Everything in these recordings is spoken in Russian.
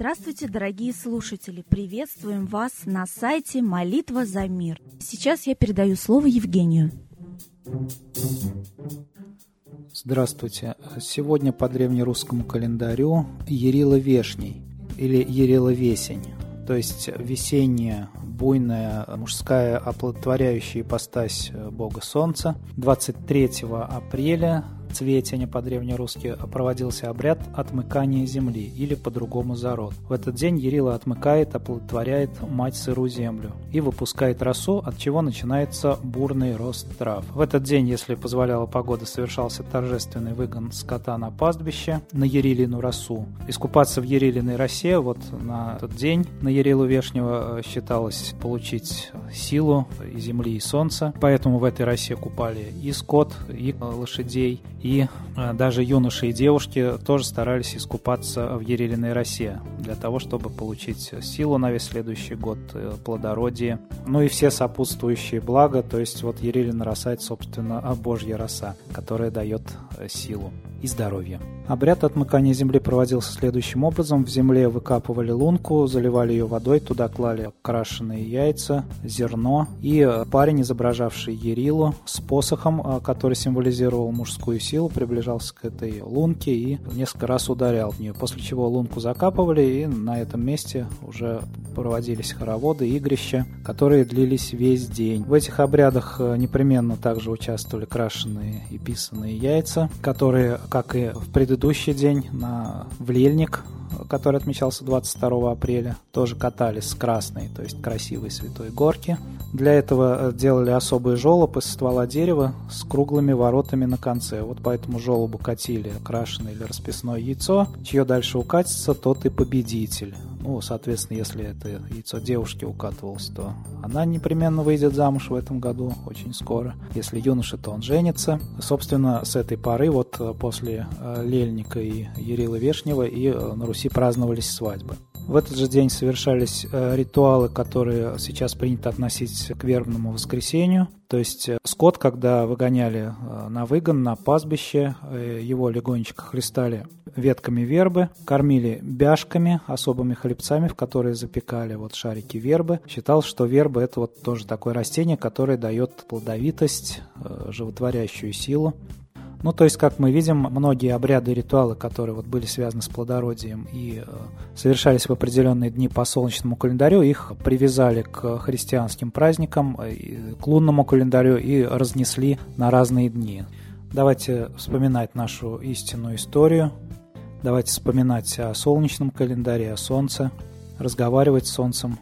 Здравствуйте, дорогие слушатели! Приветствуем вас на сайте «Молитва за мир». Сейчас я передаю слово Евгению. Здравствуйте. Сегодня по древнерусскому календарю Ярила Вешний или Ярила Весень, то есть весенняя буйная мужская оплодотворяющая ипостась Бога Солнца. 23 апреля Цветения по-древнерусски проводился обряд отмыкания земли или по-другому зарод. В этот день Ярила отмыкает, оплодотворяет мать сырую землю и выпускает росу, от чего начинается бурный рост трав. В этот день, если позволяла погода, совершался торжественный выгон скота на пастбище на Ярилину росу. Искупаться в Ярилиной росе вот на этот день на Ярилу Вешнего э, считалось получить силу и земли, и солнца. Поэтому в этой росе купали и скот, и лошадей, и э, даже юноши и девушки тоже старались искупаться в Ерелиной росе для того, чтобы получить силу на весь следующий год, э, плодородие, ну и все сопутствующие блага, то есть вот Ерелина роса – это, собственно, Божья роса, которая дает э, силу и здоровье. Обряд отмыкания земли проводился следующим образом. В земле выкапывали лунку, заливали ее водой, туда клали крашеные яйца, зерно. И парень, изображавший Ерилу, с посохом, который символизировал мужскую силу, приближался к этой лунке и несколько раз ударял в нее, после чего лунку закапывали, и на этом месте уже проводились хороводы, игрища, которые длились весь день. В этих обрядах э, непременно также участвовали крашеные и писанные яйца, которые, как и в предыдущий день, на влельник который отмечался 22 апреля, тоже катались с красной, то есть красивой святой горки. Для этого э, делали особый желоб из ствола дерева с круглыми воротами на конце. Вот по этому желобу катили крашеное или расписное яйцо. Чье дальше укатится, тот и победитель. Ну, соответственно, если это яйцо девушки укатывалось, то она непременно выйдет замуж в этом году очень скоро. Если юноша, то он женится. Собственно, с этой поры, вот э, после э, Лельника и Ярила Вешнего, и на Руси праздновались свадьбы. В этот же день совершались э, ритуалы, которые сейчас принято относить к вербному воскресению. То есть э, скот, когда выгоняли э, на выгон, на пастбище, его легонечко хлестали ветками вербы, кормили бяшками, особыми хлебцами, в которые запекали вот шарики вербы. Считал, что верба это вот тоже такое растение, которое дает плодовитость, животворящую силу. Ну, то есть, как мы видим, многие обряды и ритуалы, которые вот были связаны с плодородием и э, совершались в определенные дни по солнечному календарю, их привязали к христианским праздникам, э, к лунному календарю и разнесли на разные дни. Давайте вспоминать нашу истинную историю, давайте вспоминать о солнечном календаре, о солнце, разговаривать с солнцем,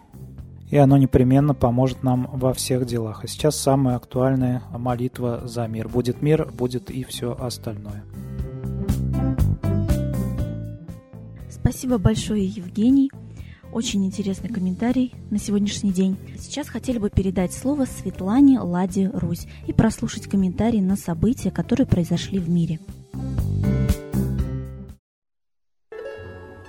и оно непременно поможет нам во всех делах. А сейчас самая актуальная молитва за мир. Будет мир, будет и все остальное. Спасибо большое, Евгений. Очень интересный комментарий на сегодняшний день. Сейчас хотели бы передать слово Светлане Ладе Русь и прослушать комментарии на события, которые произошли в мире.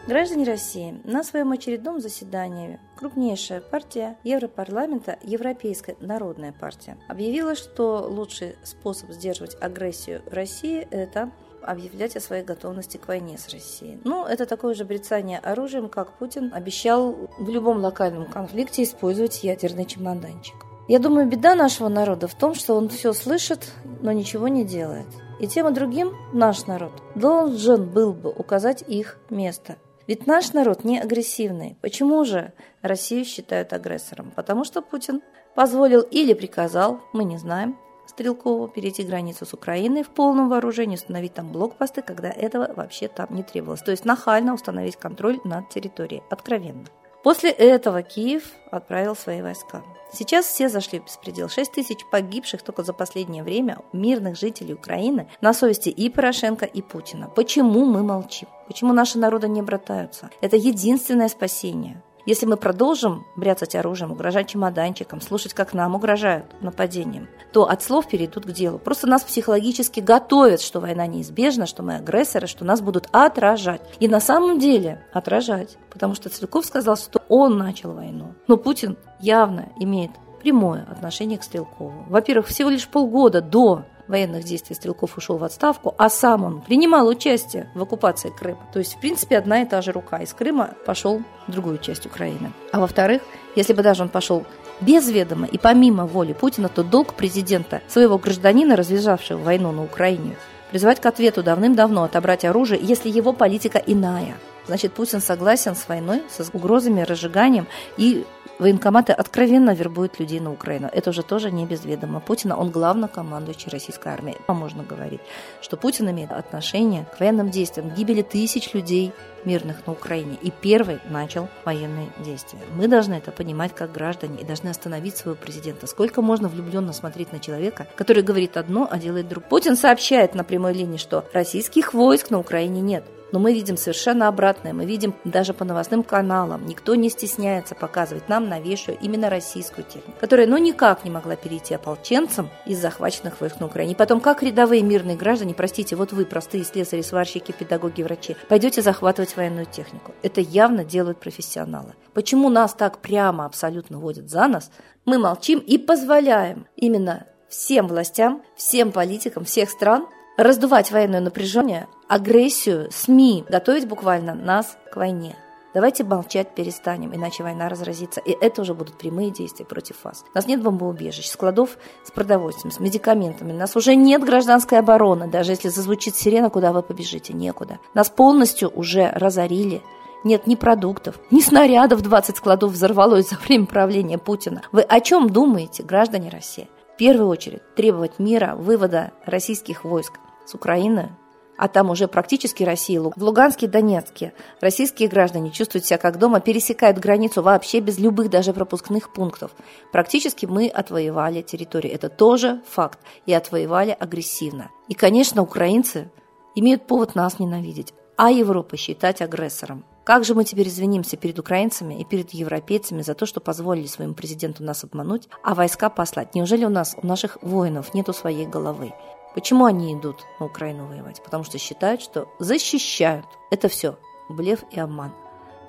Граждане России, на своем очередном заседании крупнейшая партия Европарламента, Европейская народная партия, объявила, что лучший способ сдерживать агрессию России – это объявлять о своей готовности к войне с Россией. Ну, это такое же брецание оружием, как Путин обещал в любом локальном конфликте использовать ядерный чемоданчик. Я думаю, беда нашего народа в том, что он все слышит, но ничего не делает. И тем и другим наш народ должен был бы указать их место – ведь наш народ не агрессивный. Почему же Россию считают агрессором? Потому что Путин позволил или приказал, мы не знаем, Стрелкову перейти границу с Украиной в полном вооружении, установить там блокпосты, когда этого вообще там не требовалось. То есть нахально установить контроль над территорией, откровенно. После этого Киев отправил свои войска. Сейчас все зашли в беспредел. 6 тысяч погибших только за последнее время мирных жителей Украины на совести и Порошенко, и Путина. Почему мы молчим? Почему наши народы не братаются? Это единственное спасение. Если мы продолжим бряцать оружием, угрожать чемоданчиком, слушать, как нам угрожают нападением, то от слов перейдут к делу. Просто нас психологически готовят, что война неизбежна, что мы агрессоры, что нас будут отражать. И на самом деле отражать. Потому что Стрелков сказал, что он начал войну. Но Путин явно имеет прямое отношение к Стрелкову. Во-первых, всего лишь полгода до военных действий Стрелков ушел в отставку, а сам он принимал участие в оккупации Крыма. То есть, в принципе, одна и та же рука. Из Крыма пошел в другую часть Украины. А во-вторых, если бы даже он пошел без ведома и помимо воли Путина, то долг президента, своего гражданина, развязавшего войну на Украине, призывать к ответу давным-давно отобрать оружие, если его политика иная. Значит, Путин согласен с войной, с угрозами, разжиганием и Военкоматы откровенно вербуют людей на Украину. Это уже тоже не без ведома Путина. Он главнокомандующий российской армии. Можно говорить, что Путин имеет отношение к военным действиям, к гибели тысяч людей мирных на Украине. И первый начал военные действия. Мы должны это понимать как граждане и должны остановить своего президента. Сколько можно влюбленно смотреть на человека, который говорит одно, а делает другое. Путин сообщает на прямой линии, что российских войск на Украине нет. Но мы видим совершенно обратное. Мы видим даже по новостным каналам. Никто не стесняется показывать нам новейшую именно российскую технику, которая ну никак не могла перейти ополченцам из захваченных войск на Украине. И потом, как рядовые мирные граждане, простите, вот вы, простые слесари, сварщики, педагоги, врачи, пойдете захватывать военную технику. Это явно делают профессионалы. Почему нас так прямо абсолютно водят за нас? Мы молчим и позволяем именно всем властям, всем политикам всех стран раздувать военное напряжение, агрессию, СМИ, готовить буквально нас к войне. Давайте молчать перестанем, иначе война разразится. И это уже будут прямые действия против вас. У нас нет бомбоубежищ, складов с продовольствием, с медикаментами. У нас уже нет гражданской обороны. Даже если зазвучит сирена, куда вы побежите? Некуда. Нас полностью уже разорили. Нет ни продуктов, ни снарядов 20 складов взорвалось за время правления Путина. Вы о чем думаете, граждане России? В первую очередь требовать мира, вывода российских войск с Украины, а там уже практически Россия. В Луганске и Донецке российские граждане чувствуют себя как дома, пересекают границу вообще без любых даже пропускных пунктов. Практически мы отвоевали территорию. Это тоже факт. И отвоевали агрессивно. И, конечно, украинцы имеют повод нас ненавидеть, а Европа считать агрессором. Как же мы теперь извинимся перед украинцами и перед европейцами за то, что позволили своему президенту нас обмануть, а войска послать? Неужели у нас, у наших воинов нету своей головы? Почему они идут на Украину воевать? Потому что считают, что защищают. Это все блеф и обман.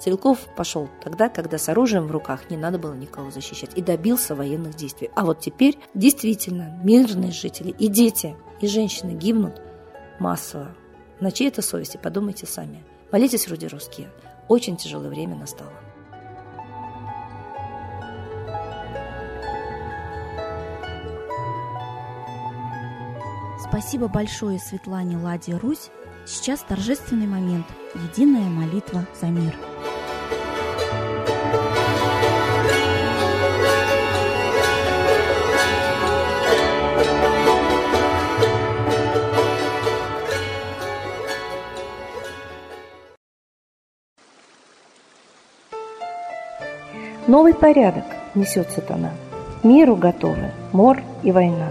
Стрелков пошел тогда, когда с оружием в руках не надо было никого защищать и добился военных действий. А вот теперь действительно мирные жители и дети, и женщины гибнут массово. На чьей это совести, подумайте сами. Молитесь, вроде русские. Очень тяжелое время настало. Спасибо большое Светлане Ладе Русь. Сейчас торжественный момент. Единая молитва за мир. Новый порядок несет сатана. Миру готовы мор и война.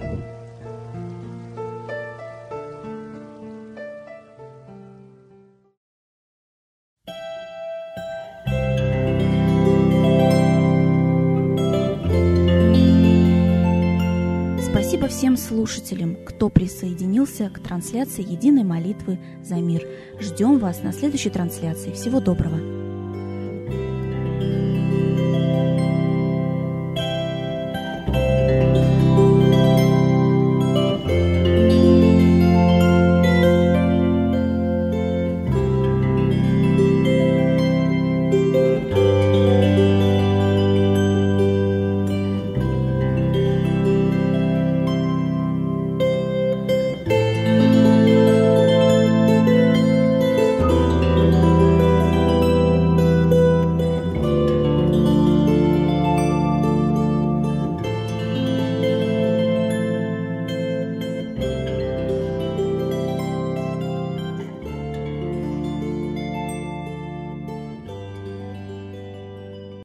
Спасибо всем слушателям, кто присоединился к трансляции единой молитвы за мир. Ждем вас на следующей трансляции. Всего доброго!